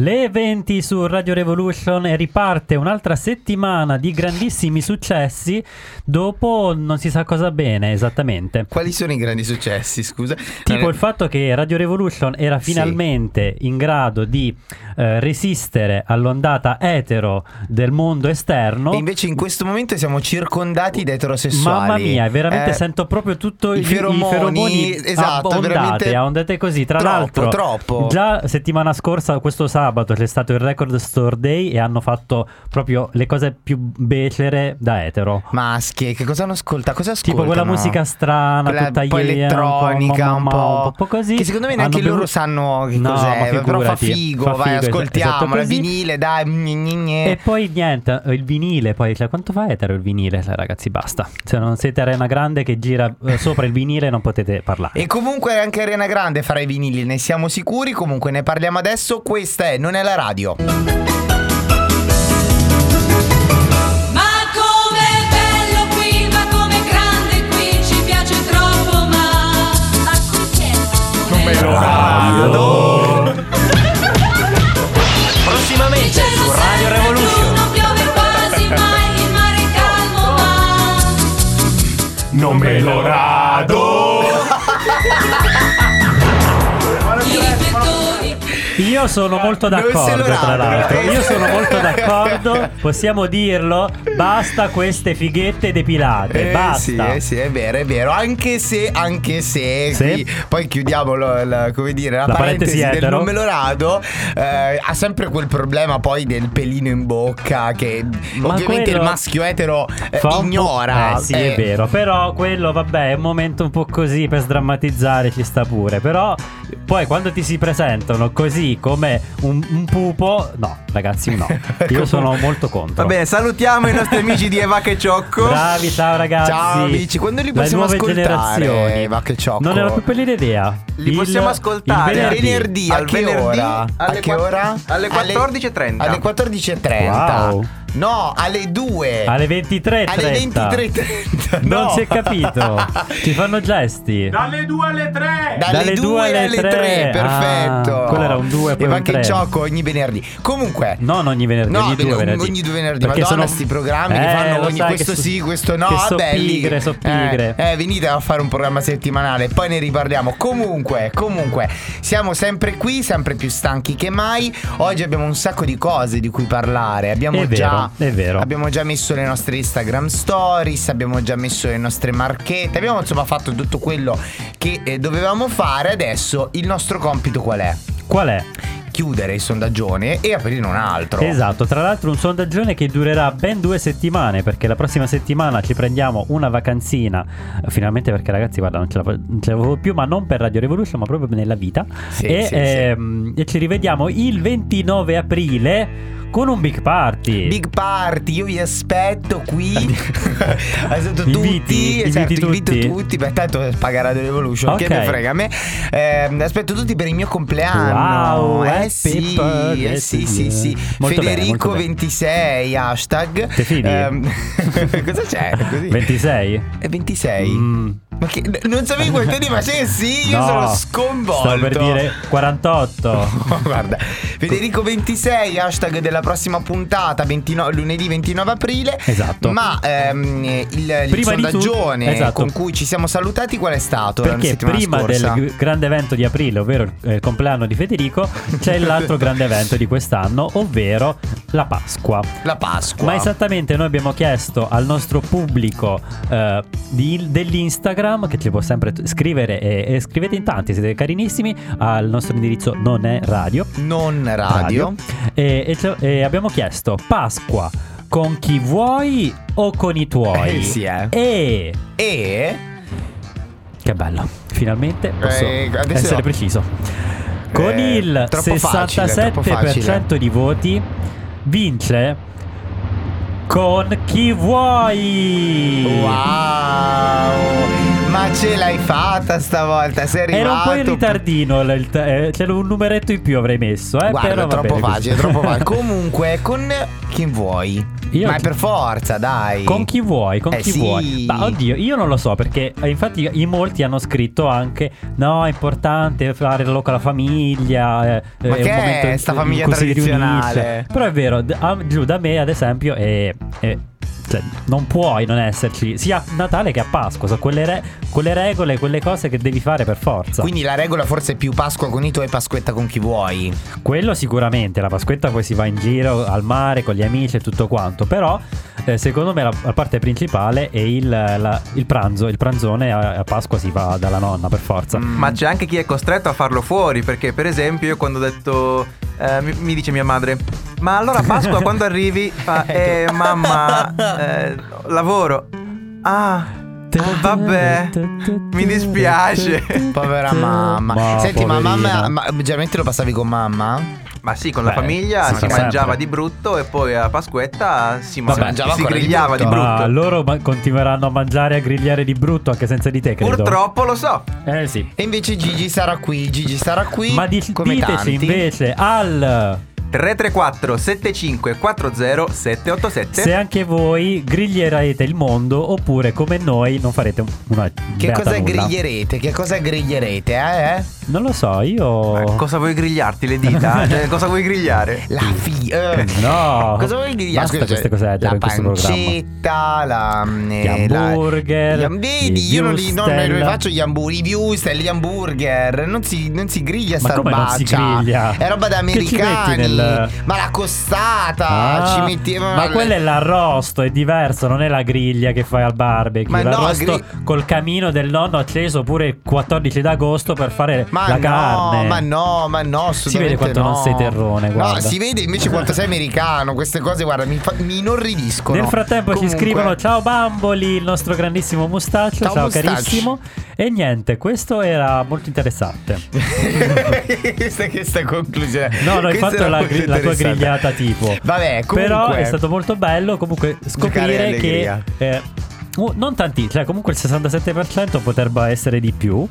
Le 20 su Radio Revolution e riparte un'altra settimana di grandissimi successi dopo non si sa cosa bene esattamente. Quali sono i grandi successi, scusa? Tipo il fatto che Radio Revolution era finalmente sì. in grado di eh, resistere all'ondata etero del mondo esterno. E invece in questo momento siamo circondati da eterosessuali. Mamma mia, veramente eh, sento proprio tutto i, feromoni, i feromoni esatto, a ondate, a ondate così. Tra troppo, l'altro, troppo. già settimana scorsa, questo sabato, c'è stato il Record Store Day e hanno fatto proprio le cose più becere da etero. Maschi, che cosa hanno ascoltato? Cosa ascoltano? Tipo quella musica strana, quella tutta un po' elettronica, un po', un po' così. Che secondo me neanche Hanno loro bevuto- sanno che No, cos'è. ma Però fa figurati, figo, fa vai, figo, ascoltiamo esatto la così. vinile, dai. gne, gne, gne. E poi niente, il vinile, poi cioè, quanto fa etero il vinile? Cioè, ragazzi, basta. Se non siete Arena Grande che gira eh, sopra il vinile non potete parlare. E comunque anche Arena Grande farà i vinili, ne siamo sicuri. Comunque ne parliamo adesso. Questa è Non è la radio. Ma com'è bello qui, ma com'è grande qui, ci piace troppo, ma ma Non me lo rado. Prossimamente su Radio Revolution. Non piove quasi mai, il mare è calmo, ma Non me lo rado. Io sono molto d'accordo, tra l'altro. Io sono molto Eh. d'accordo. Possiamo dirlo. Basta queste fighette depilate. Eh, basta. Sì, eh, sì, è vero, è vero. Anche se, anche se, Sì. qui- poi chiudiamo lo- la, come dire, la, La parentesi, parentesi del non me lo rado. eh, ha sempre quel problema poi del pelino in bocca che Ma ovviamente il maschio etero eh, ignora. Eh sì, Eh, è vero. Però quello, vabbè, è un momento un po' così per sdrammatizzare, ci sta pure. Però poi quando ti si presentano così come un, un pupo, no, ragazzi, no. Io sono molto contro. Va bene, salutiamo i nostri amici di Eva che Ciocco. Bravi, ciao ragazzi. Ciao amici, quando li Le possiamo nuove ascoltare? generazioni. Va che ciocco. Non era più quella idea. Li Il- possiamo il ascoltare venerdì. venerdì, a Al che venerdì ora? alle a che ora? alle 14.30. Alle 14.30. Wow. No, alle 2. Alle 23.30. Alle 23.30. Non no. si è capito. Ci fanno gesti. Dalle 2 alle 3. Dalle, Dalle 2 due alle alle 3, tre. perfetto. Ah, quello era un due, poi E va un che tre. gioco ogni venerdì. Comunque, Non ogni venerdì, No, ogni due venerdì. ogni due venerdì. Perché Madonna, sono sti programmi che Eh, fanno lo ogni questo che so- sì, questo no. Che so pigre, so pigre. Eh, eh, venite a fare un programma settimanale, poi ne riparliamo. Comunque, comunque, siamo sempre qui, sempre più stanchi che mai. Oggi abbiamo un sacco di cose di cui parlare. Abbiamo È già è vero. Abbiamo già messo le nostre Instagram stories, abbiamo già messo le nostre marchette, abbiamo insomma fatto tutto quello che eh, dovevamo fare. Adesso il nostro compito qual è? Qual è? Chiudere il sondaggione e aprire un altro. Esatto, tra l'altro un sondaggione che durerà ben due settimane perché la prossima settimana ci prendiamo una vacanzina, finalmente perché ragazzi guarda non ce la, avevo più ma non per Radio Revolution ma proprio nella vita Sì, e, sì, sì. ehm, e ci rivediamo il 29 aprile con un big party. Big party, io vi aspetto qui. aspetto Inviti? tutti. Esatto, Inviti invito tutti? tutti. Beh, tanto paga Radio Revolution. Che Ok. me frega a me. Ehm, aspetto tutti per il mio compleanno. Wow, eh sì, eh sì, sì, sì. Molto Federico bene. 26 hashtag. Te fidi? Ehm, cosa c'è? Così. 26? È 26. Mm. Ma che, non sapevi quanti anni facessi? Io No, sono sconvolto. Stavo per dire 48. Guarda, Federico 26, hashtag della prossima puntata, 29 lunedì 29 aprile. Esatto. Ma ehm, il, il di tu- sondaggione esatto. con cui ci siamo salutati qual è stato? Perché prima scorsa? del grande evento di aprile, ovvero il eh, compleanno di Federico, c'è l'altro grande evento di quest'anno, ovvero la Pasqua. La Pasqua. Ma esattamente noi abbiamo chiesto al nostro pubblico eh, di- dell'Instagram che ci può sempre t- scrivere e, e scrivete in tanti, siete carinissimi al nostro indirizzo non è radio, Non radio. E, e ci- e abbiamo chiesto Pasqua con chi vuoi o con i tuoi? Eh, sì, eh. E E che bello, finalmente posso Eh, essere no. preciso. Con Eh, il troppo facile, 67% troppo facile. di voti vince con chi vuoi. Wow! Ma ce l'hai fatta stavolta, sei arrivato. Era un po' in ritardino, eh, c'era un numeretto in più avrei messo, eh, Guarda, però troppo bene facile, troppo facile. Comunque, con chi vuoi? Io- Ma è per forza, dai. Con chi vuoi, con Eh, chi sì. vuoi. Ma oddio, io non lo so perché eh, infatti in molti hanno scritto anche no, è importante fare con la famiglia. eh, Ma è che un è momento sta famiglia tradizionale? Però è vero, d- a- giù da me ad esempio è... è- cioè, non puoi non esserci sia a Natale che a Pasqua, sono quelle, re- quelle regole, quelle cose che devi fare per forza. Quindi la regola forse è più Pasqua con i tuoi e Pasquetta con chi vuoi. Quello sicuramente, la Pasquetta poi si va in giro al mare con gli amici e tutto quanto, però eh, secondo me la, la parte principale è il, la- il pranzo, il pranzone a, a Pasqua si va dalla nonna per forza. Mm. Ma c'è anche chi è costretto a farlo fuori, perché per esempio io quando ho detto, eh, mi, mi dice mia madre, ma allora Pasqua quando arrivi, fa, eh mamma, eh, lavoro. Ah, vabbè, mi dispiace. Povera mamma. Ma, Senti, ma mamma, ma generalmente lo passavi con mamma? Ma sì, con la Beh, famiglia si fa mangiava sempre. di brutto e poi a Pasquetta si, Vabbè, mangiava si ancora di grigliava di brutto. brutto. Ma loro ma- continueranno a mangiare e a grigliare di brutto anche senza di te, credo. Purtroppo lo so. Eh sì. E invece Gigi sarà qui. Gigi sarà qui. Ma di- come diteci tanti. invece al 334 75 40 787 se anche voi griglierete il mondo oppure come noi non farete una Che cosa nulla. griglierete? Che cosa griglierete, eh? eh? Non lo so, io Ma cosa vuoi grigliarti le dita? Cioè, cosa vuoi grigliare? La fi... eh. No. Cosa vuoi grigliare? Basta queste cose etere La in questo programma. pancetta, la... Gli eh, la- hamburger, gli Vedi, io non li, non li würstel. faccio gli hamburger, i wurstel, gli hamburger. Non si, non si griglia Ma sta non griglia? È roba da americani. nel- Ma la costata, Ah, ci metti... ma quello è l'arrosto, è diverso, non è la griglia che fai al barbecue. Ma no, l'arrosto gri- col camino del nonno acceso pure il 14 d'agosto per fare Ma la no, carne. ma no, ma no, assolutamente quanto no. non sei terrone, guarda. No, si vede invece quanto sei americano. Queste cose, guarda, mi, fa- mi inorridiscono. Nel frattempo Comunque- ci scrivono ciao Bamboli, il nostro grandissimo mustaccio, Ciao, ciao, Mustaccio. carissimo. E niente, questo era molto interessante. questa, questa conclusione. No, no, hai fatto la, gri- la tua grigliata tipo. Vabbè, comunque. Però è stato molto bello comunque scoprire che... eh, uh, non tanti, cioè comunque il 67% potrebbe essere di più.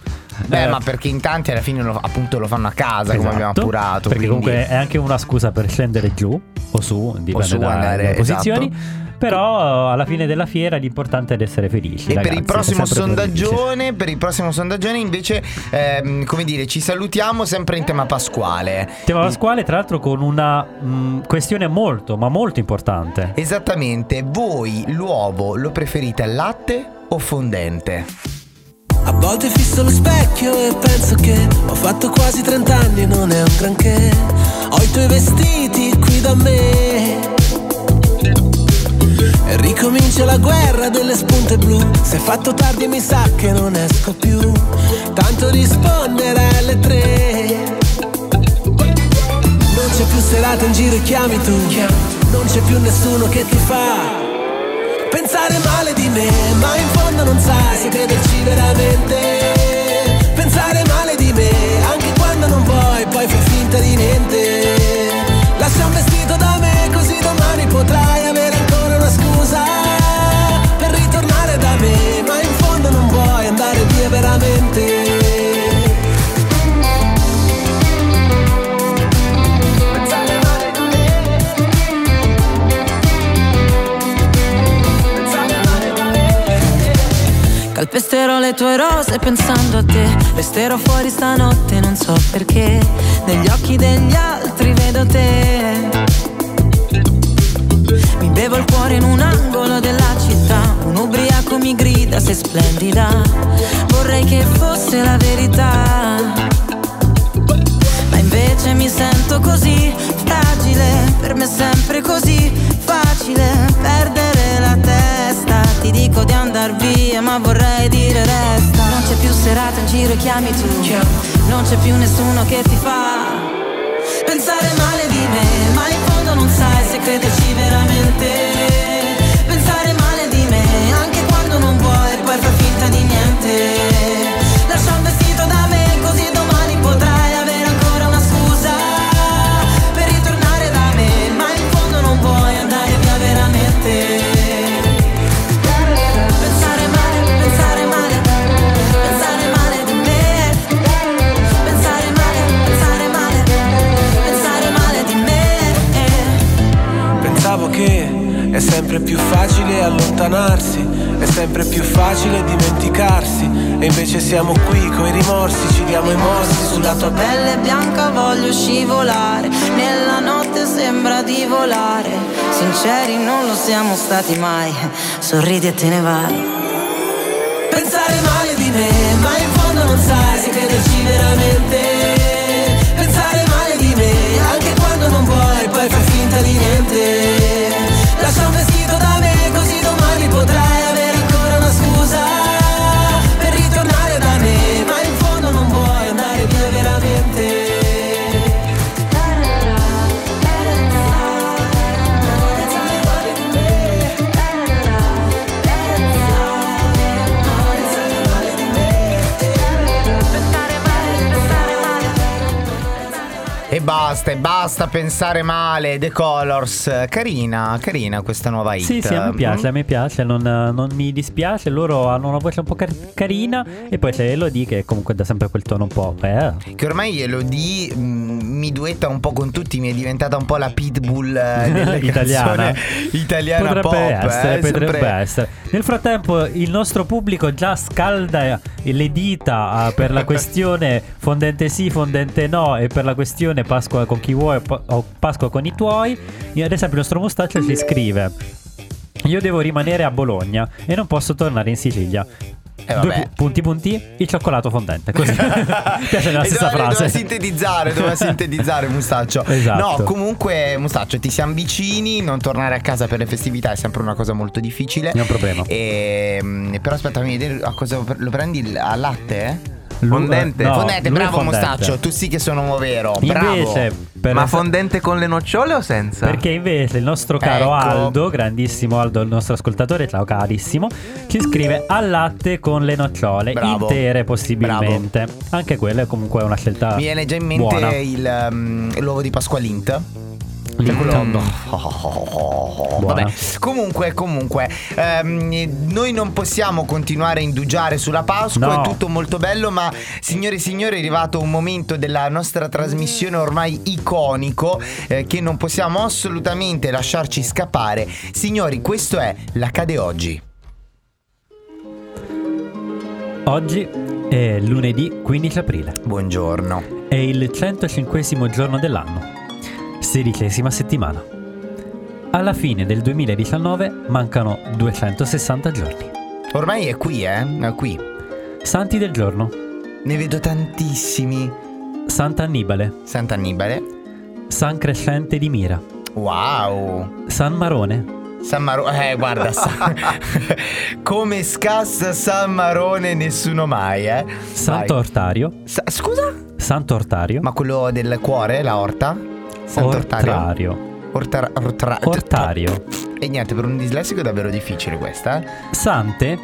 Beh, Eh, ma perché in tanti alla fine lo- appunto lo fanno a casa, come abbiamo esatto, appurato. Perché quindi- comunque è anche una scusa per scendere giù o su, dipende su, da- andare, dalle posizioni. esatto. Però alla fine della fiera l'importante è di essere felici. E per ragazzi, il prossimo sondaggione, per il prossimo sondaggione invece, ehm, come dire, ci salutiamo sempre in tema pasquale. Tema Pasquale, tra l'altro, con una mh, questione molto, ma molto importante. Esattamente, voi l'uovo lo preferite al latte o fondente? A volte fisso lo specchio e penso che ho fatto quasi 30 anni e non è un granché. Ho i tuoi vestiti qui da me. E ricomincia la guerra delle spunte blu. Se è fatto tardi mi sa che non esco più. Tanto rispondere alle tre. Non c'è più serata in giro e chiami tu. Non c'è più nessuno che ti fa. Pensare male di me, ma in fondo non sai se crederci veramente. Pensare male di me, anche quando non vuoi, poi fai finta di niente. Lascia un vestito da me, così domani potrai avere ancora una scusa per ritornare da me, ma in fondo non vuoi andare via veramente. Calpesterò le tue rose pensando a te. Resterò fuori stanotte, non so perché. Negli occhi degli altri vedo te. Mi bevo il cuore in un angolo della città. Un ubriaco mi grida, sei splendida. Vorrei che fosse la verità. Ma invece mi sento così fragile. Per me è sempre così facile perdere la testa Ti dico di andar via ma vorrei dire resta. Non c'è più serata in giro e chiami tu. Non c'è più nessuno che ti fa Pensare male di me. Ma in fondo non sai se crederci veramente. Pensare male di me anche quando non vuoi poi fai finta di niente È sempre più facile allontanarsi, è sempre più facile dimenticarsi. E invece siamo qui coi rimorsi, ci diamo i morsi Sulla tua pelle bianca voglio scivolare, nella notte sembra di volare. Sinceri non lo siamo stati mai, sorridi e te ne vai. Pensare male di me, ma in fondo non sai se crederci veramente. Basta, e basta pensare male. The Colors. Carina, carina questa nuova hit. Sì, sì, a me piace, a me piace, non, non mi dispiace. Loro hanno una voce un po' car- carina. E poi c'è Elodie che comunque dà sempre quel tono un po'. Eh. Che ormai Elodie mi duetta un po' con tutti, mi è diventata un po' la pitbull eh, Italiana. italiana potrebbe pop. essere, eh, potrebbe sempre- essere. Nel frattempo, il nostro pubblico già scalda le dita eh, per la questione fondente sì, fondente no, e per la questione Pasqua con chi vuoi o Pasqua con i tuoi. Ad esempio, il nostro mustaccio ci scrive. Io devo rimanere a Bologna e non posso tornare in Sicilia. Eh, Due vabbè. pu- punti punti, il cioccolato fondente. Così. Piace E stessa doveva- frase. Doveva sintetizzare, doveva sintetizzare Mustaccio. Esatto. No, comunque Mustaccio, ti siamo vicini, non tornare a casa per le festività è sempre una cosa molto difficile. Non è un problema. E, mm, però aspetta, fammi vedere a cosa lo prendi al latte? eh? Lu- Fondente. no, fondente, bravo fondente. Mustaccio, tu sì che sono vero. Bravo. Invece, per Ma fondente con le nocciole o senza? Perché invece il nostro caro Ecco. Aldo, grandissimo Aldo, il nostro ascoltatore, ciao carissimo, ci scrive al latte con le nocciole, Bravo. intere possibilmente. Anche quella è comunque una scelta Mi viene già in mente buona. il, um, l'uovo di Pasqualint. Cioè quello-. Vabbè. Comunque, comunque, ehm, noi non possiamo continuare a indugiare sulla Pasqua, No. è tutto molto bello, ma signore e signori è arrivato un momento della nostra trasmissione ormai iconico eh, che non possiamo assolutamente lasciarci scappare. Signori, questo è l'Accade oggi. Oggi è lunedì 15 aprile, Buongiorno. è il 105 giorno dell'anno, sedicesima settimana. Alla fine del 2019 mancano 260 giorni. Ormai è qui, eh? È qui. Santi del giorno, Ne vedo tantissimi. Sant'Annibale, Sant'Annibale. San Crescente di Mira, Wow. San Marone, San Marone, eh guarda, Sa- come scassa San Marone nessuno mai, eh. Sant'Ortario, Vai. Sa- scusa? Sant'Ortario, Ma quello del cuore, la orta? Sant'Ortario? Ortario, Ortar- ortra- Ortario, E niente, per un dislessico è davvero difficile questa. Sante,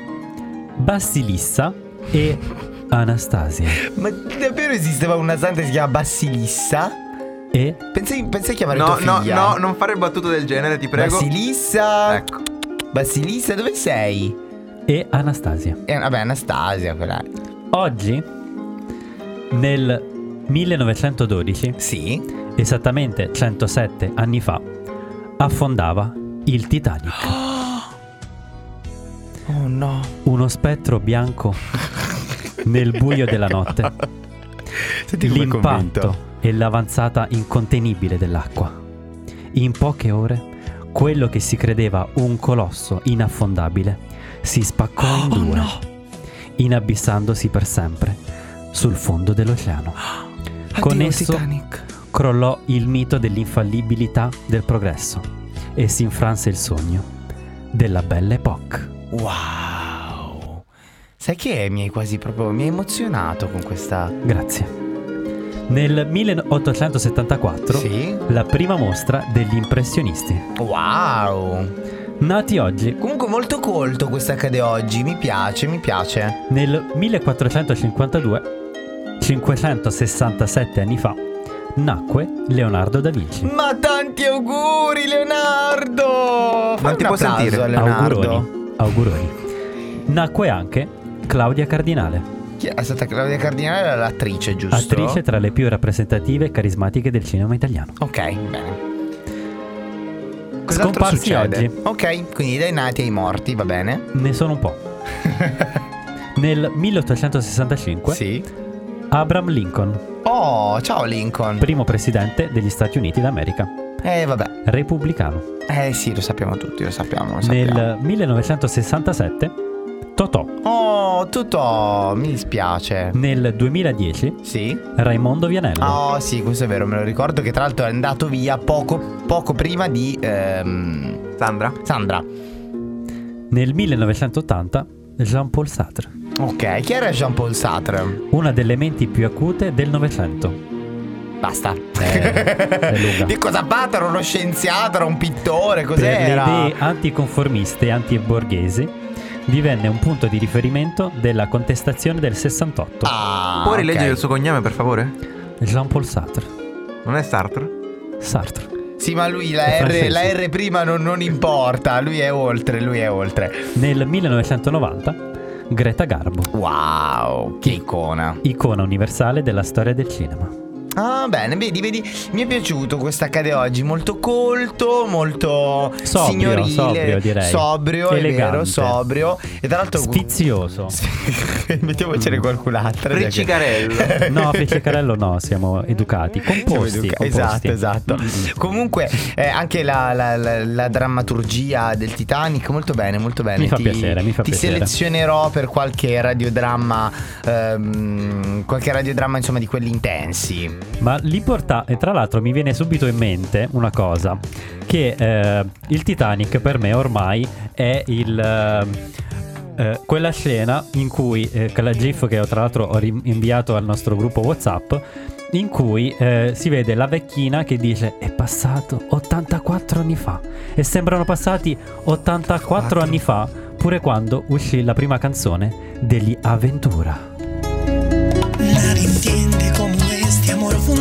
Basilissa e Anastasia. Ma davvero esisteva una santa che si chiama Basilissa? E Pensai, pensai a chiamare No, tua no, figlia. no, non fare battute del genere, ti prego. Basilissa. Ecco. Basilissa, dove sei? e Anastasia. Eh, vabbè, Anastasia, quella. Oggi, nel 1912, Sì. esattamente 107 anni fa, affondava il Titanic. Oh no. Uno spettro bianco nel buio della notte. Senti. L'impatto e l'avanzata incontenibile dell'acqua. In poche ore, quello che si credeva un colosso inaffondabile si spaccò in Oh, due, inabissandosi per sempre sul fondo dell'oceano. Con Addio, esso Titanic. crollò il mito dell'infallibilità del progresso e si infranse il sogno della Belle Époque. Wow. Sai che mi hai quasi proprio mi hai emozionato con questa Grazie. Nel 1874 Sì. la prima mostra degli impressionisti. Wow. Nati oggi, Comunque molto colto questa accade oggi, mi piace, mi piace. nel 1452, 567 anni fa, nacque Leonardo da Vinci. Ma tanti auguri Leonardo! Fai ti un può sentire. Leonardo. Auguroni. Auguroni. Nacque anche Claudia Cardinale, Chi è stata Claudia Cardinale era l'attrice, giusto? attrice tra le più rappresentative e carismatiche del cinema italiano. Ok, bene. Cos'altro Scomparsi succede? oggi. Ok, quindi dai nati ai morti, va bene? Ne sono un po'. Nel 1865 Sì. Abraham Lincoln, Oh, ciao Lincoln. primo presidente degli Stati Uniti d'America, Eh, vabbè. repubblicano. Eh sì, lo sappiamo tutti, lo sappiamo, lo sappiamo. Nel 1967 Totò. Oh, tutto, mi dispiace. Nel 2010 Sì. Raimondo Vianello. Oh sì, questo è vero, me lo ricordo che tra l'altro è andato via poco, poco prima di ehm, Sandra? Sandra. Nel 1980 Jean-Paul Sartre, Ok, chi era Jean-Paul Sartre? una delle menti più acute del Novecento. Basta. lunga. Di cosa fatto? Era uno scienziato, era un pittore, Per le cos'era? idee anticonformiste e antiborghesi divenne un punto di riferimento della contestazione del 68. Ah, Puoi rileggere il suo cognome, per favore? Jean-Paul Sartre. Non è Sartre? Sartre. Sì, ma lui la R, la R prima non, non importa, lui è oltre, lui è oltre. Nel 1990 Greta Garbo, Wow, che icona. icona universale della storia del cinema. Ah, bene, vedi, vedi, mi è piaciuto questo accade oggi, molto colto, molto Sobrio, signorile, sobrio, direi. sobrio, è Elegante. vero, sobrio e tra l'altro Sfizioso. mettiamocene qualcun'altra. dai, che- Friccicarello. No, Freccicarello no, siamo educati. Composti. Educa- composti. Esatto, esatto. Mm-mm. Comunque, eh, anche la, la- la- la drammaturgia del Titanic, molto bene, molto bene. Mi fa ti, piacere, mi fa ti piacere. selezionerò per qualche radiodramma, ehm, qualche radiodramma, insomma, di quelli intensi. Ma l'importante, e tra l'altro mi viene subito in mente una cosa, che eh, il Titanic per me ormai è il... eh, eh, quella scena in cui, eh, quella GIF che ho tra l'altro ho inviato al nostro gruppo WhatsApp, in cui eh, si vede la vecchina che dice è passato 84 anni fa e sembrano passati 84 anni fa pure quando uscì la prima canzone degli Aventura. Nadie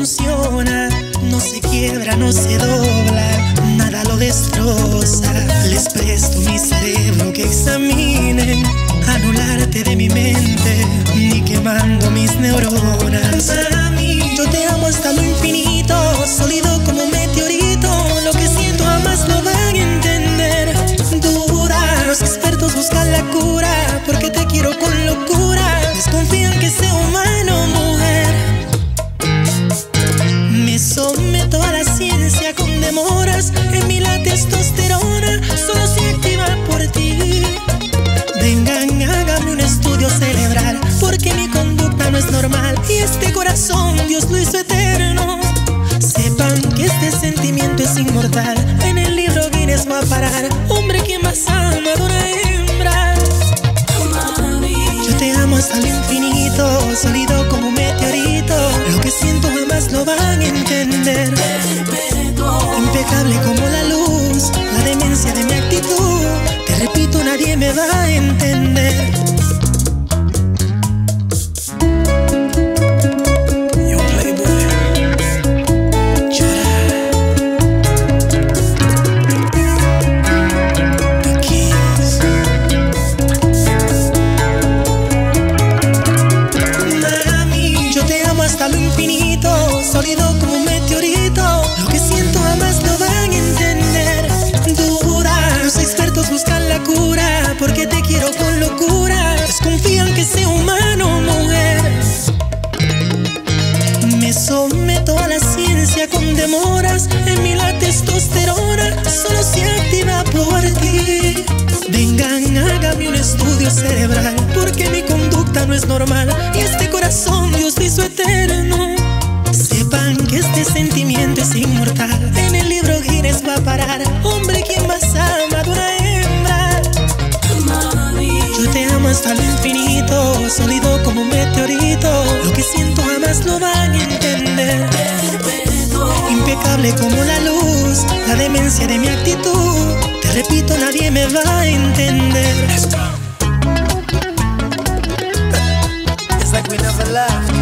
No se quiebra, no se dobla, nada lo destroza. Les presto mi cerebro que examinen, anularte de mi mente, ni quemando mis neuronas. Yo te amo hasta lo infinito, sólido como meteorito. Lo que siento jamás lo van a entender. Dura, los expertos buscan la cura, porque te quiero con locura. Desconfían que sea humano, someto a la ciencia con demoras. En mí la testosterona solo se activa por ti. Vengan, hágame un estudio cerebral, porque mi conducta no es normal. Y este corazón, Dios lo hizo eterno. Sepan que este sentimiento es inmortal. En el libro Guinness va a parar. Hombre que más ama de una hembra. Yo te amo hasta el infinito, sólido es normal. Y este corazón Dios hizo eterno. Sepan que este sentimiento es inmortal. En el libro Guinness va a parar. Hombre, quien más ama de una hembra. Yo te amo hasta lo infinito, sólido como un meteorito. Lo que siento jamás lo van a entender. Impecable como la luz, la demencia de mi actitud. Te repito, nadie me va a entender. Left.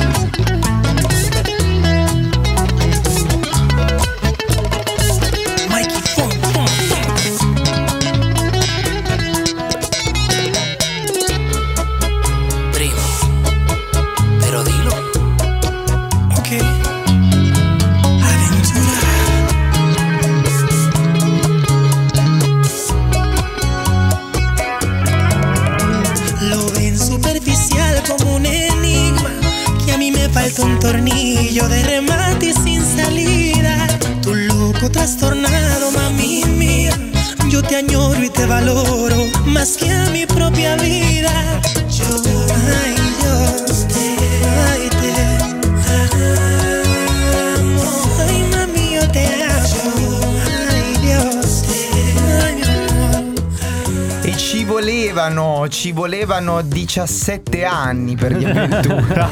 Ci volevano 17 anni per gli avventura.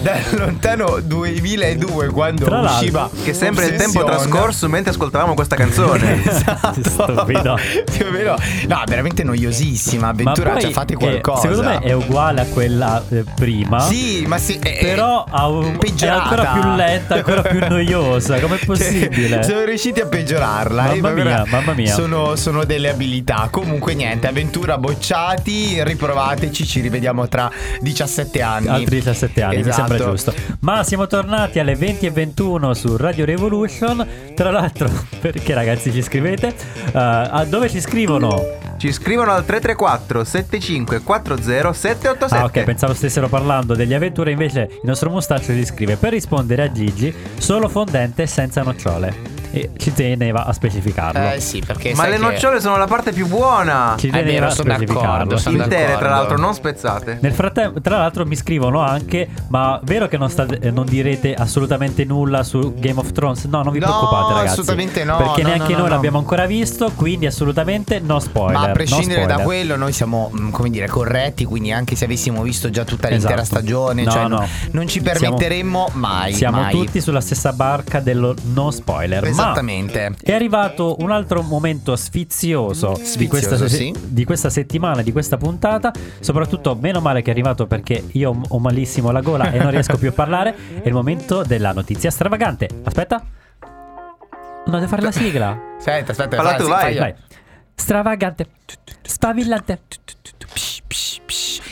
Dal lontano 2002 quando Tra l'altro, usciva Che sembra il tempo trascorso mentre ascoltavamo questa canzone. Esatto. Stupido. Più o meno. No, veramente noiosissima. Avventura, poi, cioè fate eh, qualcosa. secondo me è uguale a quella eh, prima. Sì, ma sì. eh, Però ha un- è ancora più lenta, ancora più noiosa. Com'è possibile? Cioè, sono riusciti a peggiorarla. Mamma eh, ma mia, mamma mia. Sono, sono delle abilità. Comunque, niente, avventura bocciati. Riprovateci. Ci rivediamo tra 17 anni. Altri 17 anni, mi Esatto. sembra giusto. Ma siamo tornati alle 20 e 21 su Radio Revolution. Tra l'altro, perché ragazzi ci scrivete? Eh, a dove ci scrivono? Ci scrivono al 334 7540 787. Ah, ok, pensavo stessero parlando degli avventure. Invece, il nostro mustaccio gli scrive: Per rispondere a Gigi, solo fondente senza nocciole. E ci teneva a specificarlo. Eh sì, perché Ma sai le che- nocciole sono la parte più buona. Ci È teneva vero, a sono d'accordo, specificarlo. sono Intere, tra d'accordo. l'altro, non spezzate. Nel frattempo, tra l'altro, mi scrivono anche: Ma vero che non, state- eh, non direte assolutamente nulla su Game of Thrones? No, non vi No, preoccupate, ragazzi. assolutamente no, Perché no, neanche no, noi no, l'abbiamo no. ancora visto. Quindi, assolutamente no spoiler. Ma a no prescindere da spoiler. quello, noi siamo, mm, come dire, corretti. Quindi, anche se avessimo visto già tutta l'intera Esatto. stagione, No, cioè, no. non- ci Siamo- permetteremmo mai. Siamo mai. tutti sulla stessa barca dello no spoiler. Ma Esattamente. È arrivato un altro momento sfizioso, di, questa, Sfizioso, sì. di questa settimana, di questa puntata. Soprattutto, meno male che è arrivato perché io ho- malissimo la gola e non riesco più a parlare. È il momento della notizia stravagante. Aspetta, no, devo fare la sigla. Aspetta, aspetta, Falla tu, vai. Vai, stravagante, spavillante. Psh.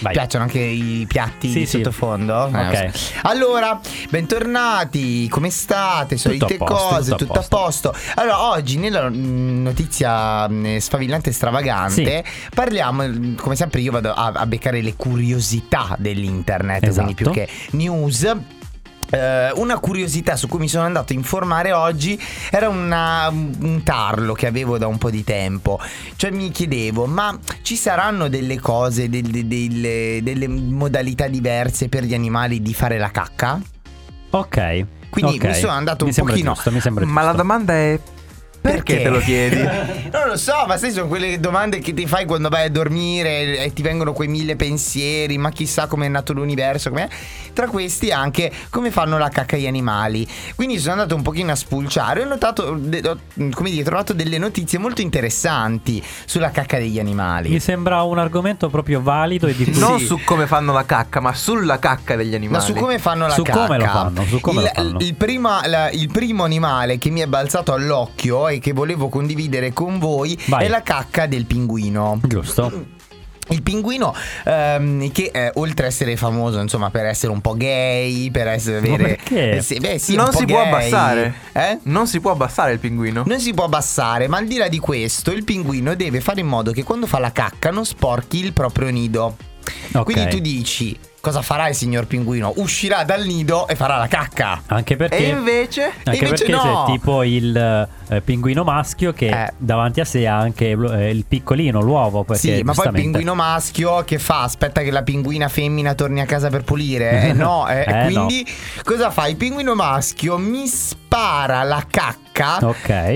Vai. Piacciono anche i piatti Sì, di sì. sottofondo? Eh, Ok. sì. Allora, bentornati. Come state? Solite a posto, cose, tutto a tutto a posto. Allora, oggi nella mm, notizia mm, sfavillante e stravagante parliamo, mm, come sempre io vado a, a beccare le curiosità dell'internet, quindi Esatto. più che news. Eh, una curiosità su cui mi sono andato a informare oggi era una- un tarlo che avevo da un po' di tempo. Cioè mi chiedevo, ma ci saranno delle cose, del- de- delle, delle modalità diverse per gli animali di fare la cacca? Ok. Quindi ok. mi sono andato Mi un sembra pochino- giusto, mi sembra Ma la domanda è: perché, te lo chiedi? non lo so, ma sai, sono quelle domande che ti fai quando vai a dormire e ti vengono quei mille pensieri, ma chissà com'è nato l'universo, com'è. Tra questi anche come fanno la cacca gli animali. Quindi sono andato un pochino a spulciare e ho notato, ho, come dire, trovato delle notizie molto interessanti sulla cacca degli animali. Mi sembra un argomento proprio valido e di cui Non Sì. su come fanno la cacca, ma sulla cacca degli Ma animali. su come fanno la Su cacca? come lo fanno, su come il, lo fanno. il prima- la- il primo animale che mi è balzato all'occhio e che volevo condividere con voi Vai. è la cacca del pinguino. Giusto. Il pinguino, ehm, che eh, oltre a essere famoso, insomma, per essere un po' gay, per essere Ma avere. perché? eh sì, beh, sì, un non po' si può gay. abbassare. Eh? Non si può abbassare il pinguino. Non si può abbassare, ma al di là di questo, il pinguino deve fare in modo che quando fa la cacca non sporchi il proprio nido. Ok. Quindi tu dici: cosa farà il signor pinguino? Uscirà dal nido e farà la cacca. Anche perché E invece. Anche invece perché no. c'è tipo il eh, pinguino maschio che Eh. davanti a sé ha anche il, eh, il piccolino, l'uovo. Perché Sì, ma poi il pinguino maschio che fa? Aspetta che la pinguina femmina torni a casa per pulire? Eh no, eh, Eh, quindi cosa fa? Il pinguino maschio mi spara la cacca Ok.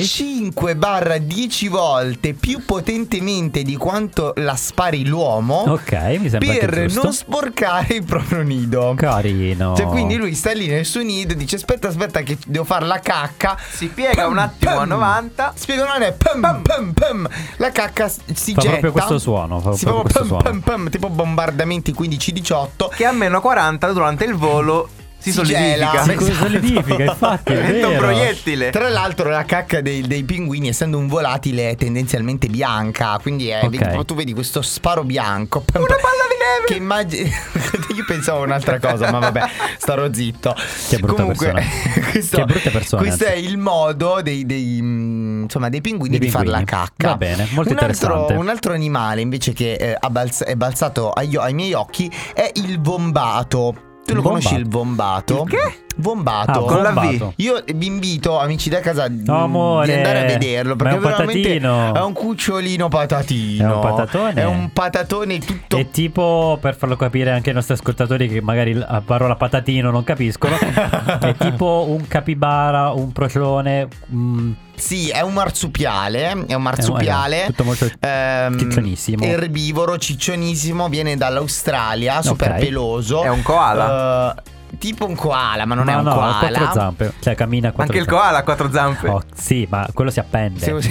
5-10 volte più potentemente di quanto la spari l'uomo Ok, mi sembra per non sporcare il proprio nido. Carino. Cioè, quindi lui sta lì nel suo nido e dice: Aspetta, aspetta, che devo fare la cacca. Si piega un attimo a 90. Spiego non è pum, pum, pum. La cacca si Fa getta. proprio questo suono, fa Si proprio fa questo pum, suono. pum, pum, tipo bombardamenti 15-18. Che a meno 40 durante il volo si, Si solidifica. gela. Si solidifica, infatti, è Diventa un proiettile. Tra l'altro la cacca dei, dei pinguini essendo un volatile è tendenzialmente bianca Quindi è, Ok. vedi- tu vedi questo sparo bianco Una palla di neve. Che immagini Io pensavo a un'altra cosa ma vabbè starò zitto Che brutta Comunque persona. questo, Che brutte persone, Questo è il modo dei, dei, mm, insomma, dei pinguini Dei di fare la cacca Va bene, molto un altro, interessante. un altro animale invece che eh, è balzato agli- ai miei occhi È il vombato Tu lo Il conosci il vombato? Il che? Vombato. Ah, Con la V. Io vi invito, amici da casa, di Amore, andare a vederlo. ma è Perché un veramente patatino. è un cucciolino patatino. È un patatone. È un patatone tutto. È tipo, per farlo capire anche ai nostri ascoltatori che magari la parola patatino non capiscono, è tipo un capibara, un procione, mm, Sì, è un marsupiale. È un marsupiale. eh, tutto molto ehm, ciccionissimo. Erbivoro, ciccionissimo. Viene dall'Australia, super Ok. peloso. È un koala? Eh, tipo un koala, ma non no, è un no, ha koala. quattro zampe, cioè cammina a quattro Anche il zampe. koala ha quattro zampe. Oh, sì, ma quello si appende. Sì,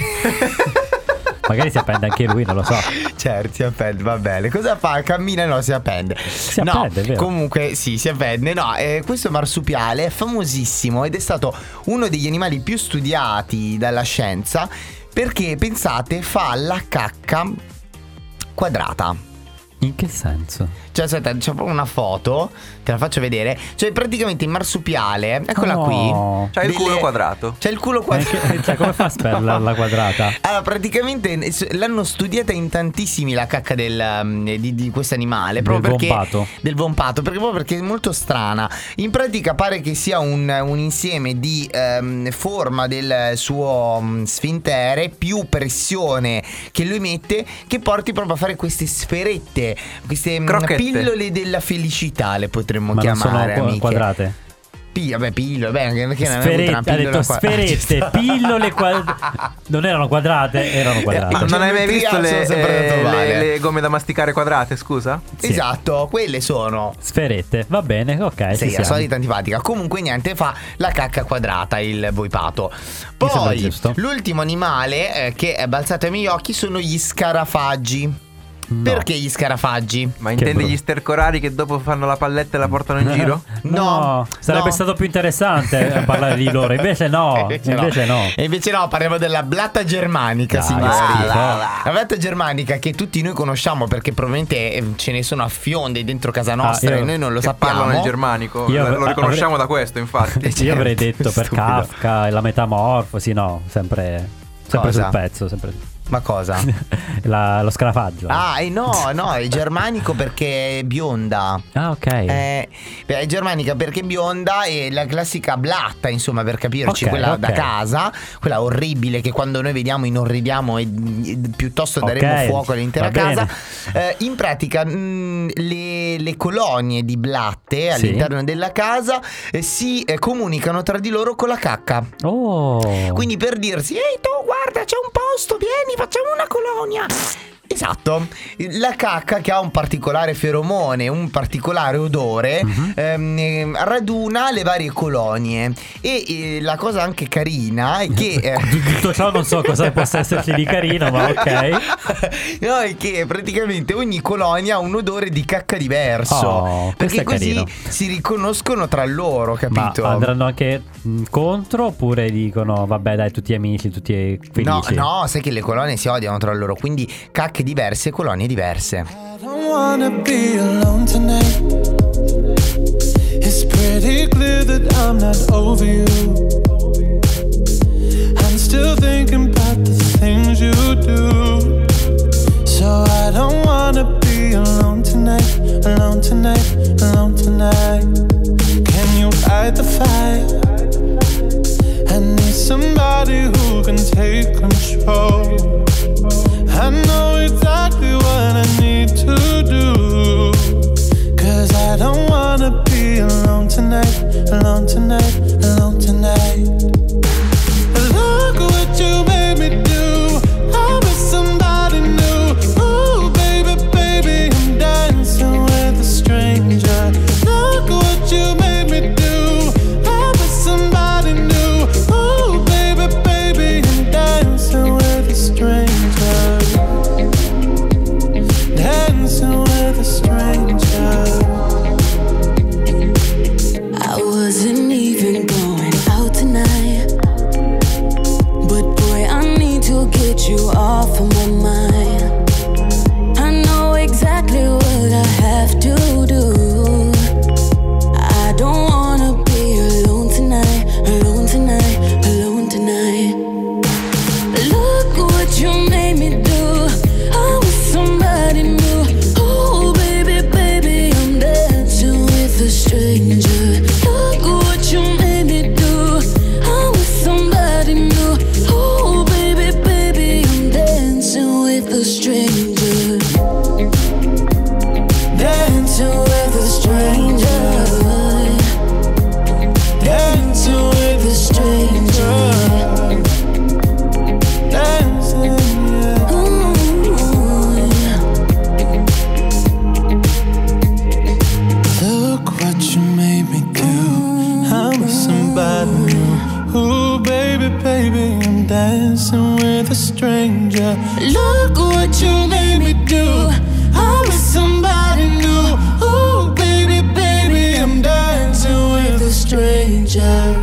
Magari si appende anche lui, non lo so. Certo, si appende, va bene. Cosa fa? Cammina e no, si appende. Si no, appende, vero. comunque sì, si appende. No, eh, questo marsupiale è famosissimo ed è stato uno degli animali più studiati dalla scienza perché, pensate, fa la cacca quadrata. In che senso? Cioè, aspetta, c'è proprio una foto, te la faccio vedere. Cioè, praticamente il marsupiale, eccola No. qui. C'ha il delle- culo quadrato. C'è il culo quadrato. che- cioè, come fa a sperla la quadrata? Allora, praticamente eh, l'hanno studiata in tantissimi la cacca del, um, di, di questo animale. Proprio Del perché, vompato. Del vompato, perché, proprio perché è molto strana. In pratica pare che sia un, un insieme di ehm, forma del suo mm, sfintere più pressione che lui mette che porti proprio a fare queste sferette, queste mm, Crocchette. Pillole della felicità le potremmo Ma non sono chiamare. qu- amiche. quadrate. Pi- vabbè, pillole, beh, anche perché non è Sferette, una ha detto qua- sferette, pillole quadrate. Non erano quadrate, erano quadrate. Eh, Non hai mai visto le, sono eh, le- le gomme da masticare quadrate, scusa? Sì. Esatto, quelle sono. Sferette, va bene, ok. Sì, la solita antipatica. Comunque niente, fa la cacca quadrata il voipato. Poi giusto. l'ultimo animale eh, che è balzato ai miei occhi sono gli scarafaggi. No. Perché gli scarafaggi? Ma intendi gli stercorari che dopo fanno la palletta e la portano in giro? No, sarebbe no. stato più interessante eh, parlare di loro. Invece no, invece no. E invece no, parliamo della blatta germanica, Dai, signori. schifo. La blatta germanica che tutti noi conosciamo perché probabilmente eh, ce ne sono a fionde dentro casa nostra Ah, io- e noi non lo Che sappiamo. parlano il germanico. Io lo avrei- riconosciamo da questo, infatti. Io avrei Certo, detto per stupido. Kafka e la metamorfosi, no, sempre, sempre sul pezzo, sempre. Ma cosa? La- lo scarafaggio. Ah, e no, no, è germanico perché è bionda. Ah, ok. Eh, beh, è germanica perché è bionda e la classica blatta, insomma, per capirci, Ok, quella ok. da casa, quella orribile che quando noi vediamo inorridiamo e, e piuttosto daremo Ok, fuoco all'intera casa. Eh, in pratica, mh, le, le colonie di blatte Sì. all'interno della casa eh, si eh, comunicano tra di loro con la cacca. Oh. Quindi per dirsi, ehi tu guarda c'è un posto, vieni facciamo una colonia. Esatto, la cacca che ha un particolare feromone, un particolare odore, Mhm. ehm, eh, raduna le varie colonie e eh, la cosa anche carina è che... eh, tutto ciò non so cosa possa esserci di carino, ma ok. no, è che praticamente ogni colonia ha un odore di cacca diverso. Oh, perché così carino. si riconoscono tra loro, Ma capito? andranno anche mh, contro oppure dicono vabbè dai tutti amici, tutti No, felici? no, sai che le colonie si odiano tra loro, quindi cacche diverse, colonie diverse. It's pretty clear that I'm over you. I'm still thinking about the things you do. So I don't wanna be alone tonight, alone tonight, alone tonight. baby, baby, I'm dancing with a stranger. Look what you made me do. I'm with somebody new. Oh, baby, baby, I'm dancing with a stranger.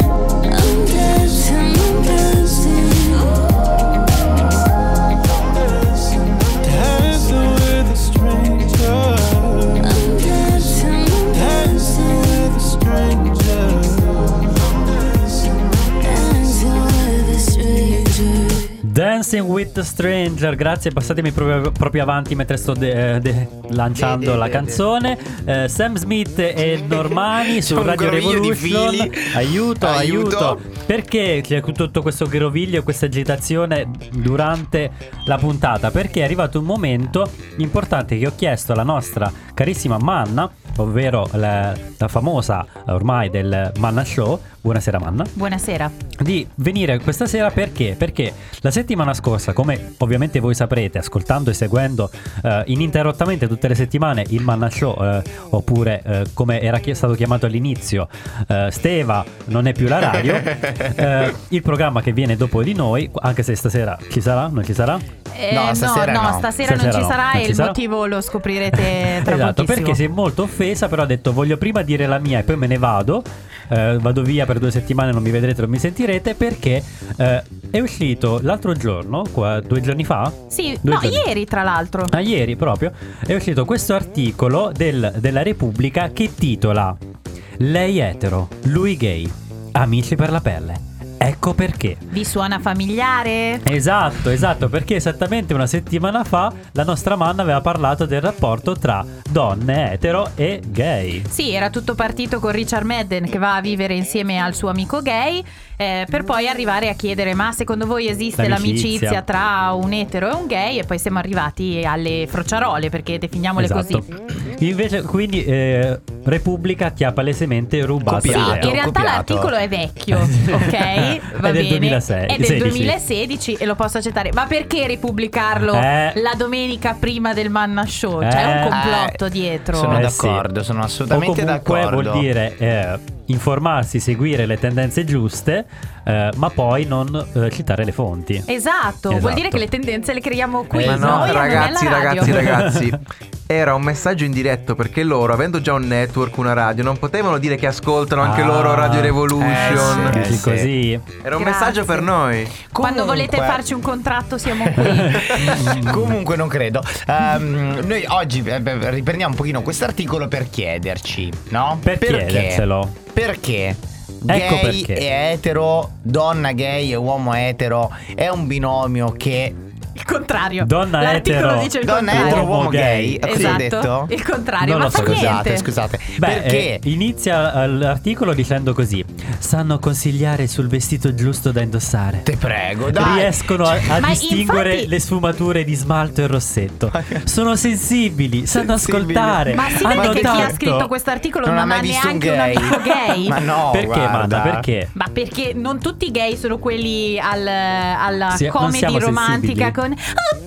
Dancing with the Stranger, grazie, passatemi proprio, proprio avanti mentre sto de- de- lanciando De- la canzone. Eh, Sam Smith e Normani su Radio Revolution. Aiuto, aiuto, Aiuto. Perché c'è tutto questo groviglio e questa agitazione durante la puntata? Perché è arrivato un momento importante che ho chiesto alla nostra carissima Manna, ovvero la, la famosa ormai del Manna Show. Buonasera Manna Buonasera. di venire questa sera perché? Perché la settimana scorsa, come ovviamente voi saprete, ascoltando e seguendo eh, ininterrottamente tutte le settimane il Manna Show, eh, oppure eh, come era chi- stato chiamato all'inizio, eh, Steva non è più la radio, eh, il programma che viene dopo di noi, anche se stasera ci sarà, non ci sarà? Eh, No, stasera no. stasera, non Stasera ci no, sarà non e ci il sarà. motivo lo scoprirete tra esatto, pochissimo. perché si è molto offesa, però ha detto voglio prima dire la mia e poi me ne vado. eh, vado via per due settimane, non mi vedrete, non mi sentirete perché eh, è uscito l'altro giorno, qua, due giorni fa. Sì, Due no, giorni. ieri tra l'altro. Ah, ieri proprio è uscito questo articolo del- della Repubblica che titola Lei etero, lui gay, amici per la pelle. Ecco perché. Vi suona familiare? Esatto, esatto, perché esattamente una settimana fa la nostra Manna aveva parlato del rapporto tra donne etero e gay. Sì, era tutto partito con Richard Madden che va a vivere insieme al suo amico gay, eh, per poi arrivare a chiedere: ma secondo voi esiste L'amicizia. l'amicizia tra un etero e un gay? E poi siamo arrivati alle frociarole, perché definiamole Esatto. così. Invece, quindi, eh, Repubblica ti ha palesemente rubato Copiato. l'idea. In realtà copiato. l'articolo è vecchio, ok? Va È del bene. 2006, È del 16. 2016 e lo posso accettare. Ma perché ripubblicarlo Eh. la domenica prima del Manna Show? C'è Eh. un complotto Eh, dietro. Sono Eh, d'accordo, sì. sono assolutamente o comunque d'accordo. vuol dire eh, informarsi, seguire le tendenze giuste, eh, ma poi non eh, citare le fonti. Esatto, Esatto. vuol dire che le tendenze le creiamo qui. Eh, Ma no, noi ragazzi, ragazzi, ragazzi. Era un messaggio indiretto perché loro, avendo già un network, una radio, non potevano dire che ascoltano anche Ah. loro Radio Revolution. Eh, sì. Dici così. Era un Grazie. messaggio per noi. Quando volete Comunque- farci un contratto siamo qui. Comunque non credo. Ehm, noi oggi eh, riprendiamo un pochino quest'articolo per chiederci, no? Per chiedercelo. Perché? Ecco gay perché. e etero, donna gay e uomo etero è un binomio che Il contrario. Donna L'articolo etero. dice il donna contrario. etero, Uomo gay. gay, cosa ho Esatto, detto? il contrario, Non ma lo so. fa niente. Scusate, scusate. Beh, Perché eh, inizia eh, l'articolo dicendo così: Sanno consigliare sul vestito giusto da indossare. te prego, dai. Riescono a, a distinguere infatti- le sfumature di smalto e rossetto. Sono sensibili, sanno Sensibili. ascoltare. Ma si vede che chi ha scritto questo articolo Non non, ha mai un neanche un gay. amico gay. Ma no, Perché, guarda. Manda? Perché? Ma perché non tutti i gay sono quelli al, alla Sì, comedy romantica sensibili. Con Oddio ciao!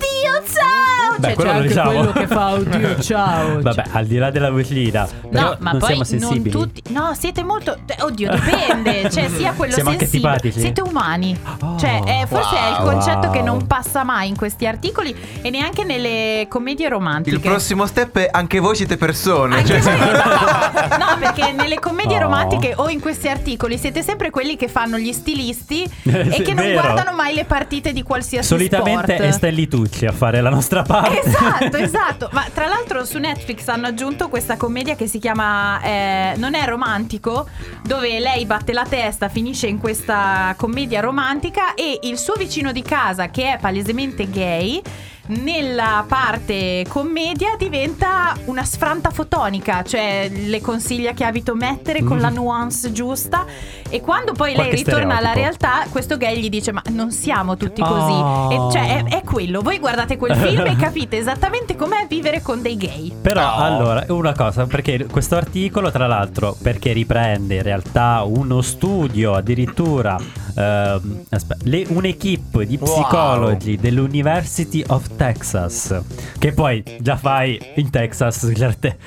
Beh, cioè, quello c'è anche diciamo. quello che fa Oddio ciao. Vabbè, al di là della vocina, No, ma non poi siamo non sensibili. tutti. No, siete molto. eh, Oddio, dipende. cioè, sia quello Siamo sensibile. Siete umani. Oh, cioè, eh, forse è il wow. concetto che Wow. non passa mai in questi articoli e neanche nelle commedie romantiche. Il prossimo step è anche voi siete persone. Anche cioè- voi- no, no, perché nelle commedie Oh. romantiche o in questi articoli siete sempre quelli che fanno gli stilisti e sì, che non vero. guardano mai le partite di qualsiasi Solitamente sport. è Stanley Tucci a fare la nostra parte. Esatto, esatto. Ma tra l'altro su Netflix hanno aggiunto questa commedia che si chiama eh, Non è romantico, dove lei batte la testa, finisce in questa commedia romantica e il suo vicino di casa, che è palesemente gay, nella parte commedia diventa una sfranta fotonica, cioè le consiglia che abito mettere con Mm. la nuance giusta e quando poi lei Qualche ritorna alla realtà, questo gay gli dice "Ma non siamo tutti così". Oh. E cioè è, è quello, voi guardate quel film e capite esattamente com'è vivere con dei gay. Però No. allora, una cosa, perché questo articolo tra l'altro, perché riprende in realtà uno studio addirittura, ehm, aspe- le- un'equipe di Wow. psicologi dell'University of Texas, che poi già fai in Texas certe,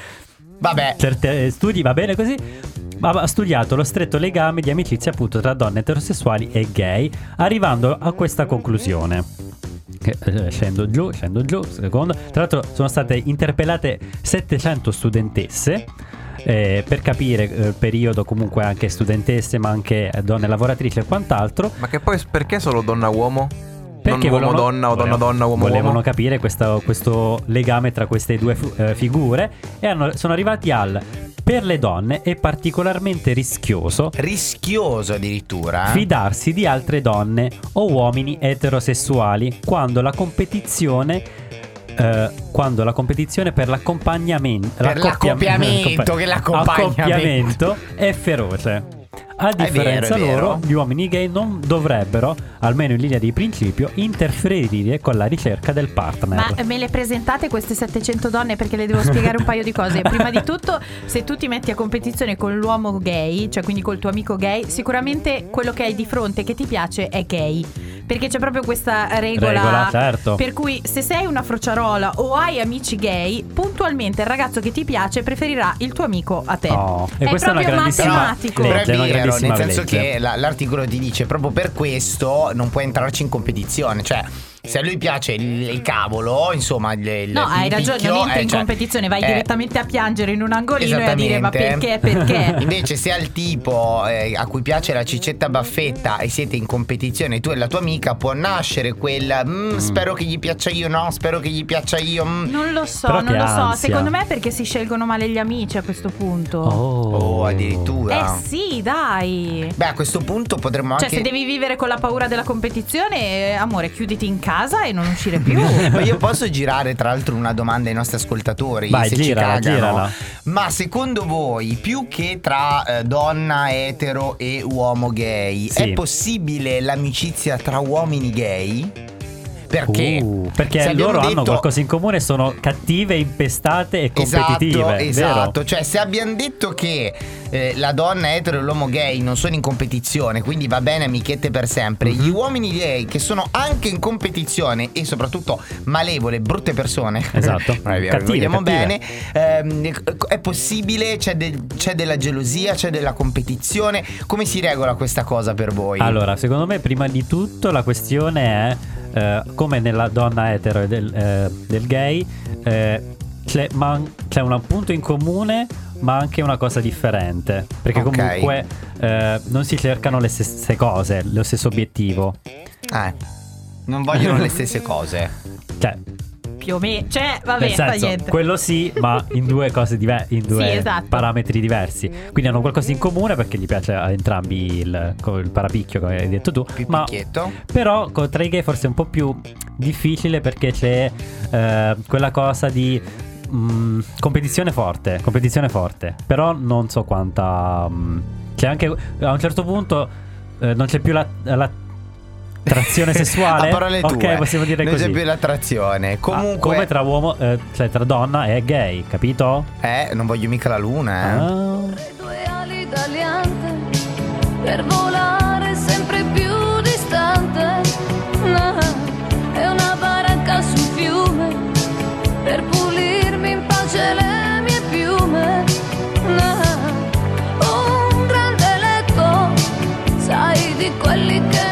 Vabbè, certe studi, va bene così? ha ha studiato lo stretto legame di amicizia appunto tra donne eterosessuali e gay, arrivando a questa conclusione. Eh, Scendo giù, scendo giù, secondo. Tra l'altro sono state interpellate 700 studentesse eh, per capire eh, il periodo comunque anche studentesse ma anche eh, donne lavoratrici e quant'altro. Ma che poi perché solo donna-uomo? Perché non volevano- uomo-donna o volevano- donna-donna, uomo-uomo? Volevano capire questa- questo legame tra queste due fu- eh, figure e hanno- sono arrivati al per le donne è particolarmente rischioso Rischioso addirittura. eh? fidarsi di altre donne o uomini eterosessuali quando la competizione eh, quando la competizione per l'accompagnamento Per l'accoppiamento, che l'accompagnamento. accoppiamento è feroce. A vero, differenza è vero. loro, gli uomini gay non dovrebbero, almeno in linea di principio, interferire con la ricerca del partner. Ma me le presentate queste 700 donne perché le devo spiegare un paio di cose. Prima di tutto, se tu ti metti a competizione con l'uomo gay, cioè quindi col tuo amico gay, sicuramente quello che hai di fronte che ti piace è gay. Perché c'è proprio questa regola. Regola, certo. Per cui se sei una frociarola o hai amici gay, puntualmente il ragazzo che ti piace preferirà il tuo amico a te. Oh, e è questa è una proprio grandissima matematico. legge, una vero, nel senso legge. che la- l'articolo ti dice proprio per questo non puoi entrarci in competizione. Cioè, se a lui piace il, il cavolo, insomma, il, il- No, hai ragione, picchio, non entri eh, in cioè, competizione, vai eh, direttamente a piangere in un angolino e a dire ma perché, perché? Invece, se al tipo eh, a cui piace la cicetta baffetta e siete in competizione, tu e la tua amica, può nascere quella. "Mm, Spero che gli piaccia io, no? Spero che gli piaccia io. mm". Non lo so, Però non lo so. ansia. Secondo me è perché si scelgono male gli amici a questo punto. Oh, addirittura. Eh sì, dai. Beh, a questo punto potremmo Cioè, anche. se devi vivere con la paura della competizione, eh, amore, chiuditi in casa e non uscire più. Ma io posso girare tra l'altro una domanda ai nostri ascoltatori Vai, se girala, ci cagano. girala. Ma secondo voi più che tra eh, donna etero e uomo gay Sì. è possibile l'amicizia tra uomini gay? Perché? Uh, perché loro hanno detto- qualcosa in comune, sono cattive, impestate e competitive. Esatto, esatto. Cioè, se abbiamo detto che eh, la donna etero e l'uomo gay non sono in competizione, quindi va bene amichette per sempre, Mhm. gli uomini gay che sono anche in competizione e soprattutto malevole, brutte persone. Esatto. Cattive, vogliamo cattive. bene. Ehm, è possibile? C'è, del- c'è della gelosia, c'è della competizione. Come si regola questa cosa per voi? Allora, secondo me, prima di tutto, la questione è eh, come nella donna etero e del, eh, del gay, eh, c'è, man- c'è un punto in comune, ma anche una cosa differente. Perché Ok. comunque eh, non si cercano le stesse cose, lo stesso obiettivo. Eh, non vogliono le stesse cose. Cioè, più o meno. Cioè, vabbè, nel fa senso, niente. quello sì, ma in due cose diverse, in due Sì, esatto. parametri diversi. Quindi hanno qualcosa in comune perché gli piace a entrambi il, il parapicchio, come hai detto tu. Ma picchietto. Però tra i gay forse è un po' più difficile perché c'è eh, quella cosa di mm, competizione forte, competizione forte. Però non so quanta... mm, c'è anche a un certo punto eh, non c'è più la... la trazione sessuale A parole tue. ok possiamo dire non così più l'attrazione. Ah, Comunque, come tra uomo eh, cioè tra donna e gay capito eh, non voglio mica la luna, eh. Ah. due ali tagliante per volare sempre più distante. No, è una baracca sul fiume per pulirmi in pace le mie piume. No, un grande letto, sai di quelli che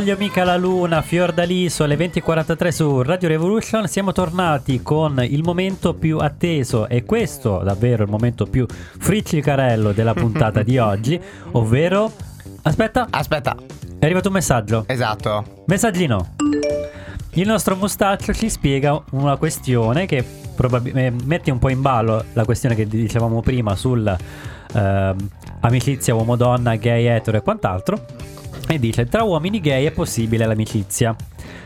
voglio mica la luna, Fiordaliso, alle 20.43 su Radio Revolution. Siamo tornati con il momento più atteso e questo davvero il momento più friccicarello della puntata di oggi, ovvero... Aspetta, Aspetta, è arrivato un messaggio. esatto. Messaggino. Il nostro mustaccio ci spiega una questione che probabilmente mette un po' in ballo la questione che dicevamo prima sul ehm, amicizia uomo-donna, gay, etero e quant'altro. E dice: Tra uomini gay è possibile l'amicizia.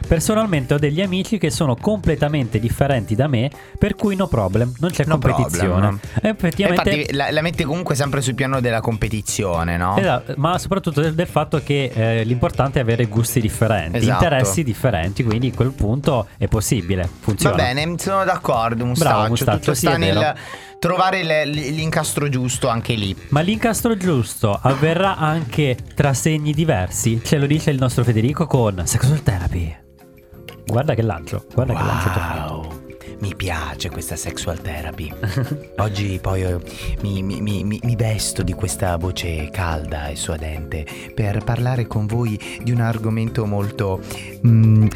Personalmente ho degli amici che sono completamente differenti da me, per cui no problem, non c'è No competizione. effettivamente. Infatti la, la mette comunque sempre sul piano della competizione, no? Esatto, ma soprattutto del, del fatto che eh, l'importante è avere gusti differenti, Esatto. interessi differenti, quindi a quel punto è possibile, Va funziona. bene, sono d'accordo, Mustaccio. Mustaccio, Tutto sì, sta nel trovare le- l'incastro giusto anche lì. Ma l'incastro giusto avverrà anche tra segni diversi? Ce lo dice il nostro Federico con Sexual Therapy. Guarda che lancio, guarda che lancio. Wow. Mi piace questa sexual therapy. Oggi poi eh, mi, mi- mi- mi- mi vesto di questa voce calda e suadente per parlare con voi di un argomento molto mm,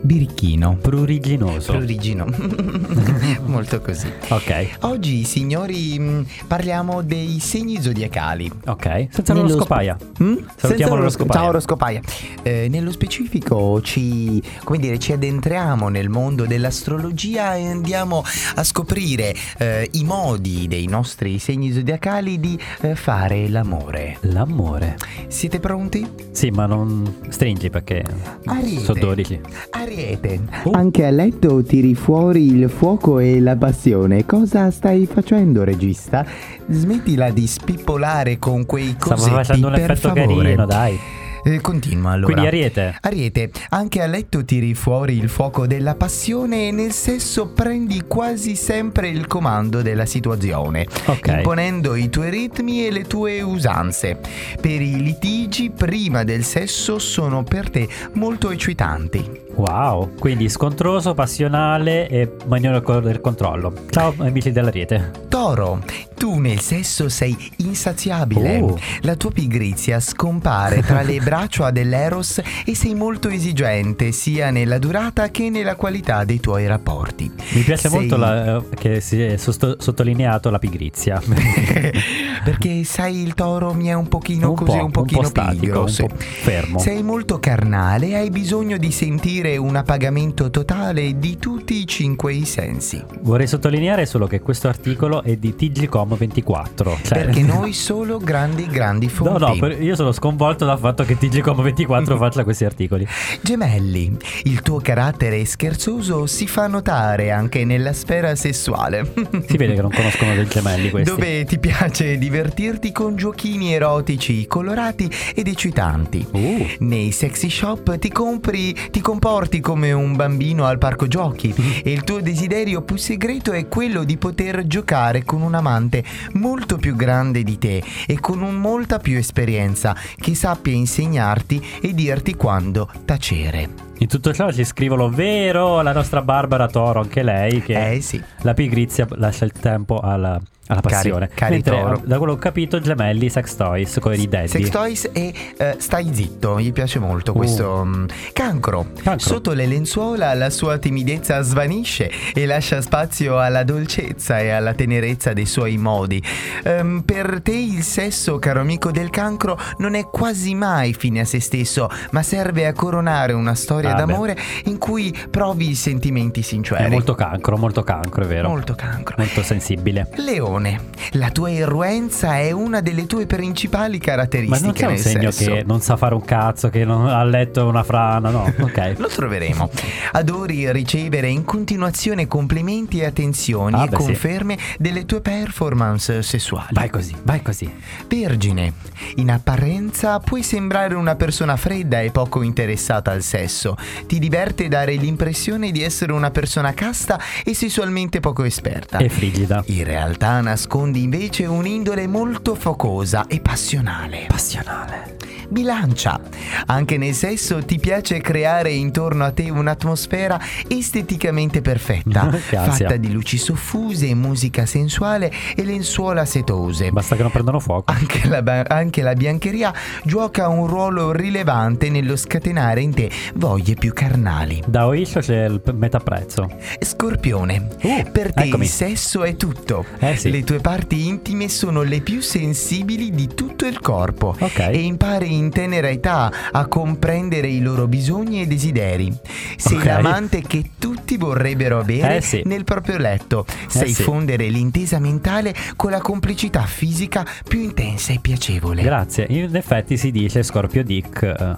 birichino. Pruriginoso. Prurigino. molto così. Ok, Oggi, signori, mm, parliamo dei segni zodiacali. ok. Senza Nello l'oroscopaia. Mm? Salutiamo l'oroscopaia. Ciao oroscopaia. Eh, nello specifico ci, come dire, ci addentriamo nel mondo dell'astrologia e andiamo a scoprire eh, i modi dei nostri segni zodiacali di eh, fare l'amore. L'amore. Siete pronti? Sì, ma non stringi perché Ariete. sono 12. Ariete. Uh. Anche a letto tiri fuori il fuoco e la passione. Cosa stai facendo, regista? Smettila di spippolare con quei Stavo cosetti facendo un per effetto favore. carino, dai. Eh, continua allora. Quindi Ariete. Ariete, anche a letto tiri fuori il fuoco della passione e nel sesso prendi quasi sempre il comando della situazione, Ok. imponendo i tuoi ritmi e le tue usanze. Per i litigi prima del sesso sono per te molto eccitanti. Wow, quindi scontroso, passionale e maniero del controllo. Ciao amici dell'Ariete. Toro, tu nel sesso sei insaziabile. Oh. La tua pigrizia scompare tra le braccia dell'Eros e sei molto esigente sia nella durata che nella qualità dei tuoi rapporti. Mi piace Sei- molto la- eh, che si è sosto- sottolineato la pigrizia. Perché sai il toro mi è un pochino Un così, po', un un po' pochino statico, pigro. un sì. po' fermo. Sei molto carnale hai bisogno di sentire un appagamento totale di tutti i cinque i sensi. Vorrei sottolineare solo che questo articolo è di TGCom24. Cioè... Perché noi solo grandi, grandi fonti. No, no, io sono sconvolto dal fatto che TGCom24 faccia questi articoli. Gemelli, il tuo carattere scherzoso si fa notare anche nella sfera sessuale. Si vede che non conoscono dei gemelli questi. Dove ti piace divertirti con giochini erotici, colorati ed eccitanti. Uh. Nei sexy shop ti compri, ti comporti come un bambino al parco giochi e il tuo desiderio più segreto è quello di poter giocare con un amante molto più grande di te e con un molta più esperienza che sappia insegnarti e dirti quando tacere. In tutto ciò ci scrivono vero la nostra Barbara Toro, anche lei, che Eh sì. la pigrizia lascia il tempo alla, alla Cari- passione. cari Mentre, Toro. da quello che ho capito, gemelli, sex toys con i daddy. Sex Toys e eh, Stai zitto, gli piace molto Uh. questo mm, cancro. Cancro. Sotto le lenzuola la sua timidezza svanisce e lascia spazio alla dolcezza e alla tenerezza dei suoi modi. Ehm, per te il sesso, caro amico del cancro, non è quasi mai fine a se stesso, ma serve a coronare una storia Ah, beh. d'amore in cui provi sentimenti sinceri. È molto cancro, molto cancro, è vero. Molto cancro. Molto sensibile. Leone, la tua irruenza è una delle tue principali Ma caratteristiche non c'è un segno sesso. che non sa fare un cazzo, che non ha letto una frana, no? Ok. Lo troveremo. Adori ricevere in continuazione complimenti e attenzioni Ah, e beh, sì. conferme delle tue performance sessuali. Vai così, vai così. Vergine, in apparenza puoi sembrare una persona fredda e poco interessata al sesso. Ti diverte dare l'impressione di essere una persona casta e sessualmente poco esperta. E frigida. In realtà nascondi invece un'indole molto focosa e passionale. Passionale. Bilancia. Anche nel sesso ti piace creare intorno a te un'atmosfera esteticamente perfetta, fatta di luci soffuse, musica sensuale e lenzuola setose. Basta che non prendano fuoco. Anche la, anche la biancheria gioca un ruolo rilevante nello scatenare in te voglie più carnali. Da Oisho c'è il metà prezzo. Scorpione, per te eccomi. il sesso è tutto. Eh sì. Le tue parti intime sono le più sensibili di tutto il corpo Ok. e impari in tenera età a comprendere i loro bisogni e desideri. Sei Ok. l'amante che tutti vorrebbero avere Eh sì. nel proprio letto. Sai sì. fondere l'intesa mentale con la complicità fisica più intensa e piacevole. Grazie. In effetti si dice Scorpio Dick. eh,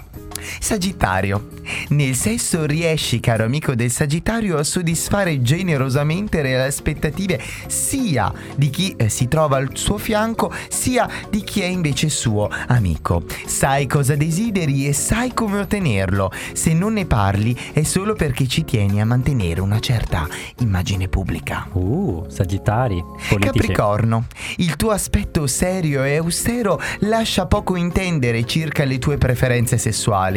Sagittario. Nel sesso riesci, caro amico del Sagittario, a soddisfare generosamente le aspettative sia di chi eh, si trova al suo fianco, sia di chi è invece suo amico. Sai cosa desideri e sai come ottenerlo. Se non ne parli è solo perché ci tieni a mantenere una certa immagine pubblica. Uh, Sagittari. Politici. Capricorno, il tuo aspetto serio e austero lascia poco intendere circa le tue preferenze sessuali.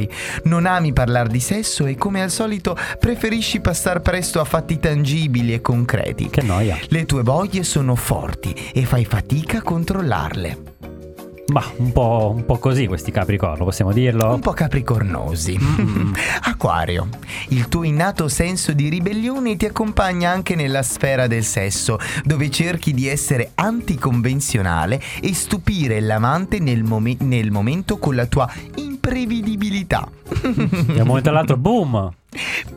Non ami parlare di sesso e come al solito preferisci passare presto a fatti tangibili e concreti. Che noia. Le tue voglie sono forti e fai fatica a controllarle. Ma un po', un po' così questi Capricorno, possiamo dirlo? Un po' capricornosi. Acquario, il tuo innato senso di ribellione ti accompagna anche nella sfera del sesso, dove cerchi di essere anticonvenzionale e stupire l'amante nel, momen- nel momento con la tua imprevedibilità. Da un momento all'altro, boom!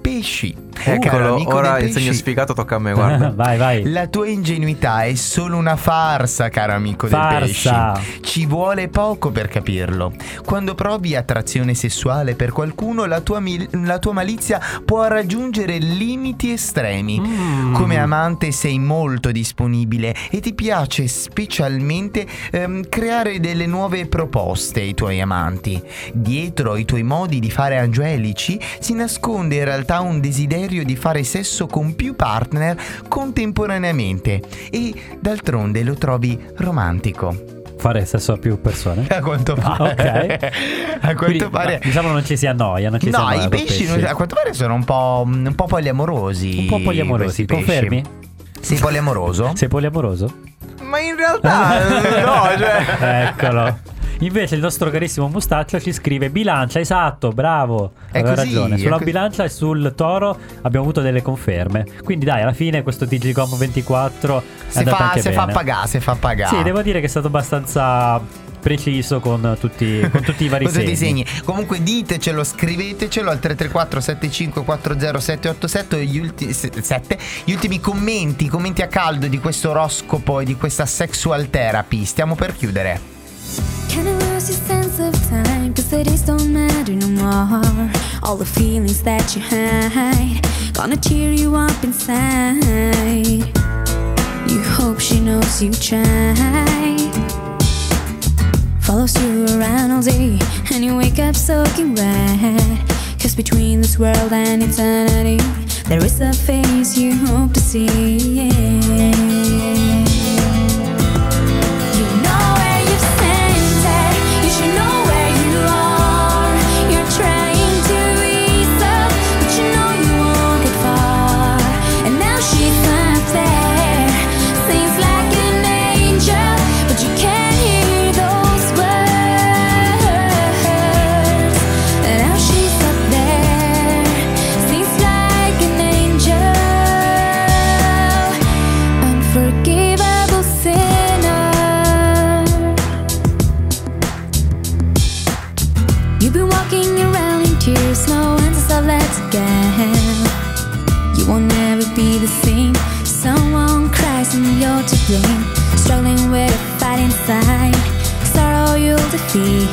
Pesci. Eccolo, Caro amico ora il segno sfigato tocca a me, guarda. vai, vai. La tua ingenuità è solo una farsa, caro amico Farsa. del pesci. Ci vuole poco per capirlo. Quando provi attrazione sessuale per qualcuno, la tua, mil- la tua malizia può raggiungere limiti estremi. Mm. Come amante sei molto disponibile e ti piace specialmente ehm, creare delle nuove proposte ai tuoi amanti. Dietro i tuoi modi di fare angelici si nasconde in realtà un desiderio di fare sesso con più partner contemporaneamente e d'altronde lo trovi romantico. Fare sesso a più persone. A quanto pare. Ok. A quanto Quindi, pare. no, diciamo non ci si annoia, non ci si No, annoia i pesci, non- a quanto pare sono un po', un po' poliamorosi. Un po' poliamorosi, pesci. confermi? Sei poliamoroso? Sei poliamoroso? Ma in realtà, no, cioè. Eccolo. Invece il nostro carissimo Mustaccio ci scrive bilancia, esatto, bravo. È Aveva così, ragione. è Sulla così. bilancia e sul toro abbiamo avuto delle conferme. Quindi dai, alla fine questo TGCOM 24 è Si andato fa, si fa pagare, si fa pagare. Sì, devo dire che è stato abbastanza preciso con tutti, con tutti i vari i segni. segni. Comunque ditecelo, scrivetecelo al 334 7540 787 gli, ulti- gli ultimi commenti, commenti a caldo di questo oroscopo e di questa sexual therapy. Stiamo per chiudere. I lose your sense of time? Cause the days don't matter no more. All the feelings that you hide, gonna tear you up inside. You hope she knows you tried. Follows you around all day, and you wake up soaking wet. Cause between this world and eternity, there is a face you hope to see. You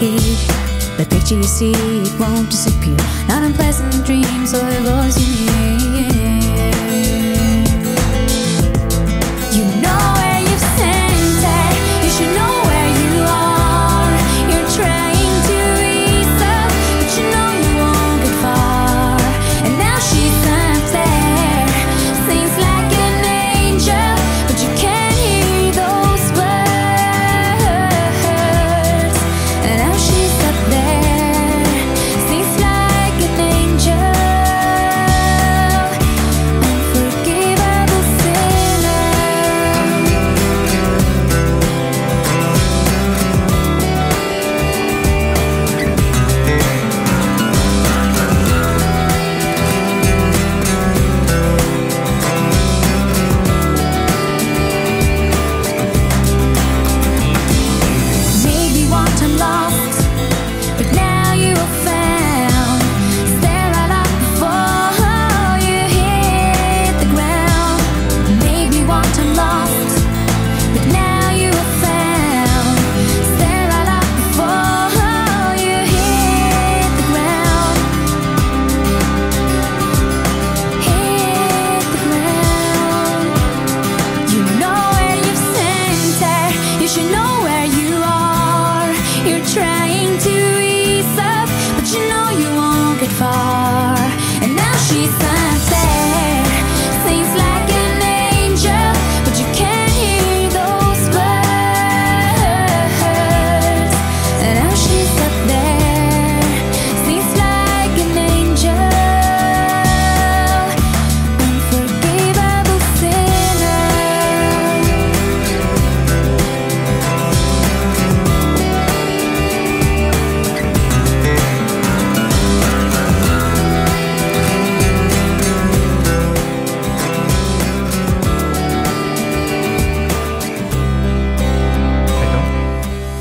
The picture you see, won't disappear. Not unpleasant dreams or a voice you hear.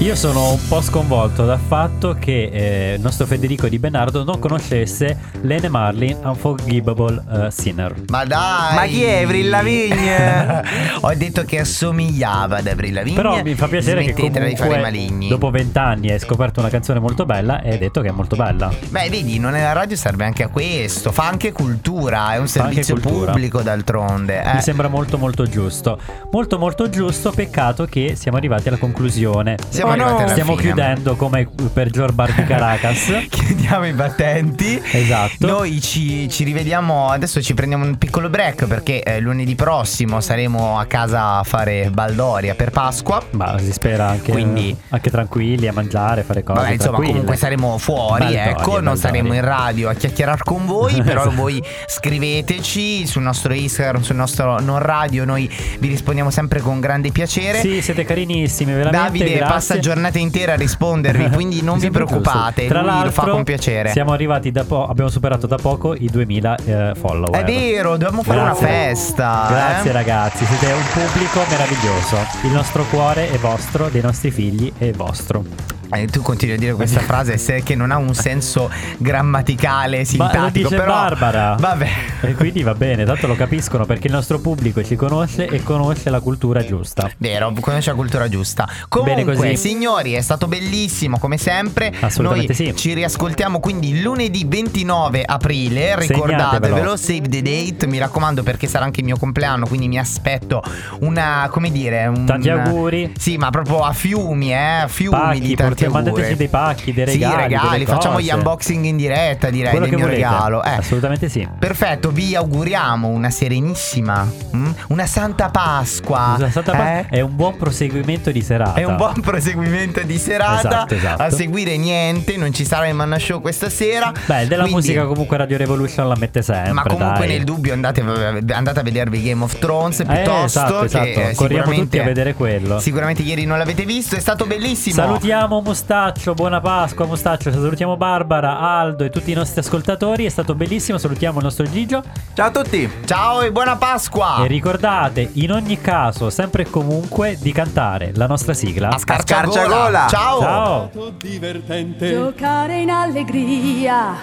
Io sono un po' sconvolto dal fatto che eh, il nostro Federico Di Bernardo non conoscesse Lene Marlin Unforgivable eh, Sinner. Ma dai! Ma chi è Avril Lavigne? Ho detto che assomigliava ad Avril Lavigne. Però mi fa piacere che comunque maligni. dopo vent'anni hai scoperto una canzone molto bella e hai detto che è molto bella. Beh, vedi, non è la radio serve anche a questo. Fa anche cultura, è un Fa servizio pubblico d'altronde. Mi Eh. sembra molto molto giusto. Molto molto giusto, peccato che siamo arrivati alla conclusione. Siamo alla Stiamo fine. chiudendo come per Gior Bar di Caracas. Chiudiamo i battenti. Esatto. Noi ci, ci rivediamo. Adesso ci prendiamo un piccolo break perché eh, lunedì prossimo saremo a casa a fare Baldoria per Pasqua. Ma si spera anche, Quindi- anche tranquilli a mangiare, fare cose. Vabbè, insomma, tranquille. comunque saremo fuori, Baldoria, ecco, non Baldoria. saremo in radio a chiacchierare con voi, però Esatto. voi scriveteci sul nostro Instagram, sul nostro non radio, noi vi rispondiamo sempre con grande piacere. Sì, siete carinissimi, veramente. Davide grazie. passa giornata intera a rispondervi, quindi non vi preoccupate. Tra lui lo fa con piacere. Siamo arrivati da poco, abbiamo superato da poco i 2000 eh, follower. È vero, dobbiamo fare Grazie. una festa. Grazie eh? ragazzi, siete un pubblico meraviglioso. Il nostro cuore è vostro, dei nostri figli è vostro. Eh, tu continui a dire questa frase se- che non ha un senso grammaticale, Ma sintattico. lo dice però, Barbara. Vabbè. E quindi va bene, tanto lo capiscono perché il nostro pubblico ci conosce e conosce la cultura giusta. Vero, conosce la cultura giusta. Comunque, Bene così. signori, è stato bellissimo come sempre. Assolutamente Noi sì. ci riascoltiamo quindi lunedì 29 aprile. Ricordatevelo, save the date. Mi raccomando, perché sarà anche il mio compleanno. Quindi mi aspetto una, come dire, un, Tanti auguri. Sì, ma proprio a fiumi, eh. A fiumi Pacchi, di tanti auguri. mandateci dei pacchi, dei regali. Sì, regali. Facciamo gli cose. unboxing in diretta, direi, Quello del mio volete. regalo. Eh. Assolutamente sì. Perfetto, vi auguriamo una serenissima, mm? una Santa Pasqua. Scusa, Santa Pa- eh? È un buon proseguimento di serata. È un buon proseguimento di serata. Esatto, esatto. A seguire niente, non ci sarà il Manna Show questa sera. Beh, della Quindi- musica comunque Radio Revolution la mette sempre. Ma comunque dai. nel dubbio andate, andate a vedervi Game of Thrones Eh, piuttosto esatto, esatto. Corriamo tutti a vedere quello. Sicuramente ieri non l'avete visto, è stato bellissimo. Salutiamo Mustaccio, buona Pasqua Mustaccio, salutiamo Barbara, Aldo e tutti i nostri ascoltatori, è stato bellissimo, salutiamo il nostro Gigio Ciao a tutti. Ciao e buona Pasqua. e ricordate in ogni caso, sempre e comunque, di cantare la nostra sigla. A scarciagola. Ciao. Ciao! divertente. Giocare in allegria.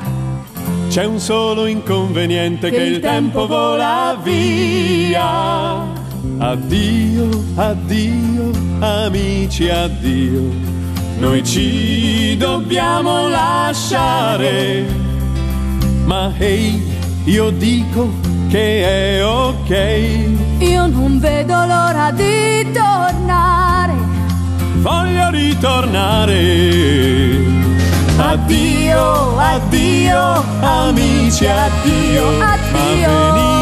C'è un solo inconveniente che il tempo vola via. Addio, addio, amici, addio. Noi ci dobbiamo lasciare. Ma ehi, io dico che è ok. Io non vedo l'ora di tornare. Voglio ritornare. Addio, addio, amici, addio. Addio.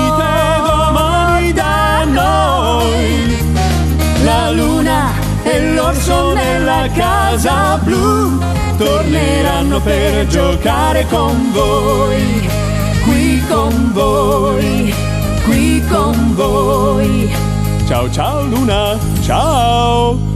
E l'orso nella casa blu torneranno per giocare con voi. Qui con voi, qui con voi. Ciao ciao luna, ciao.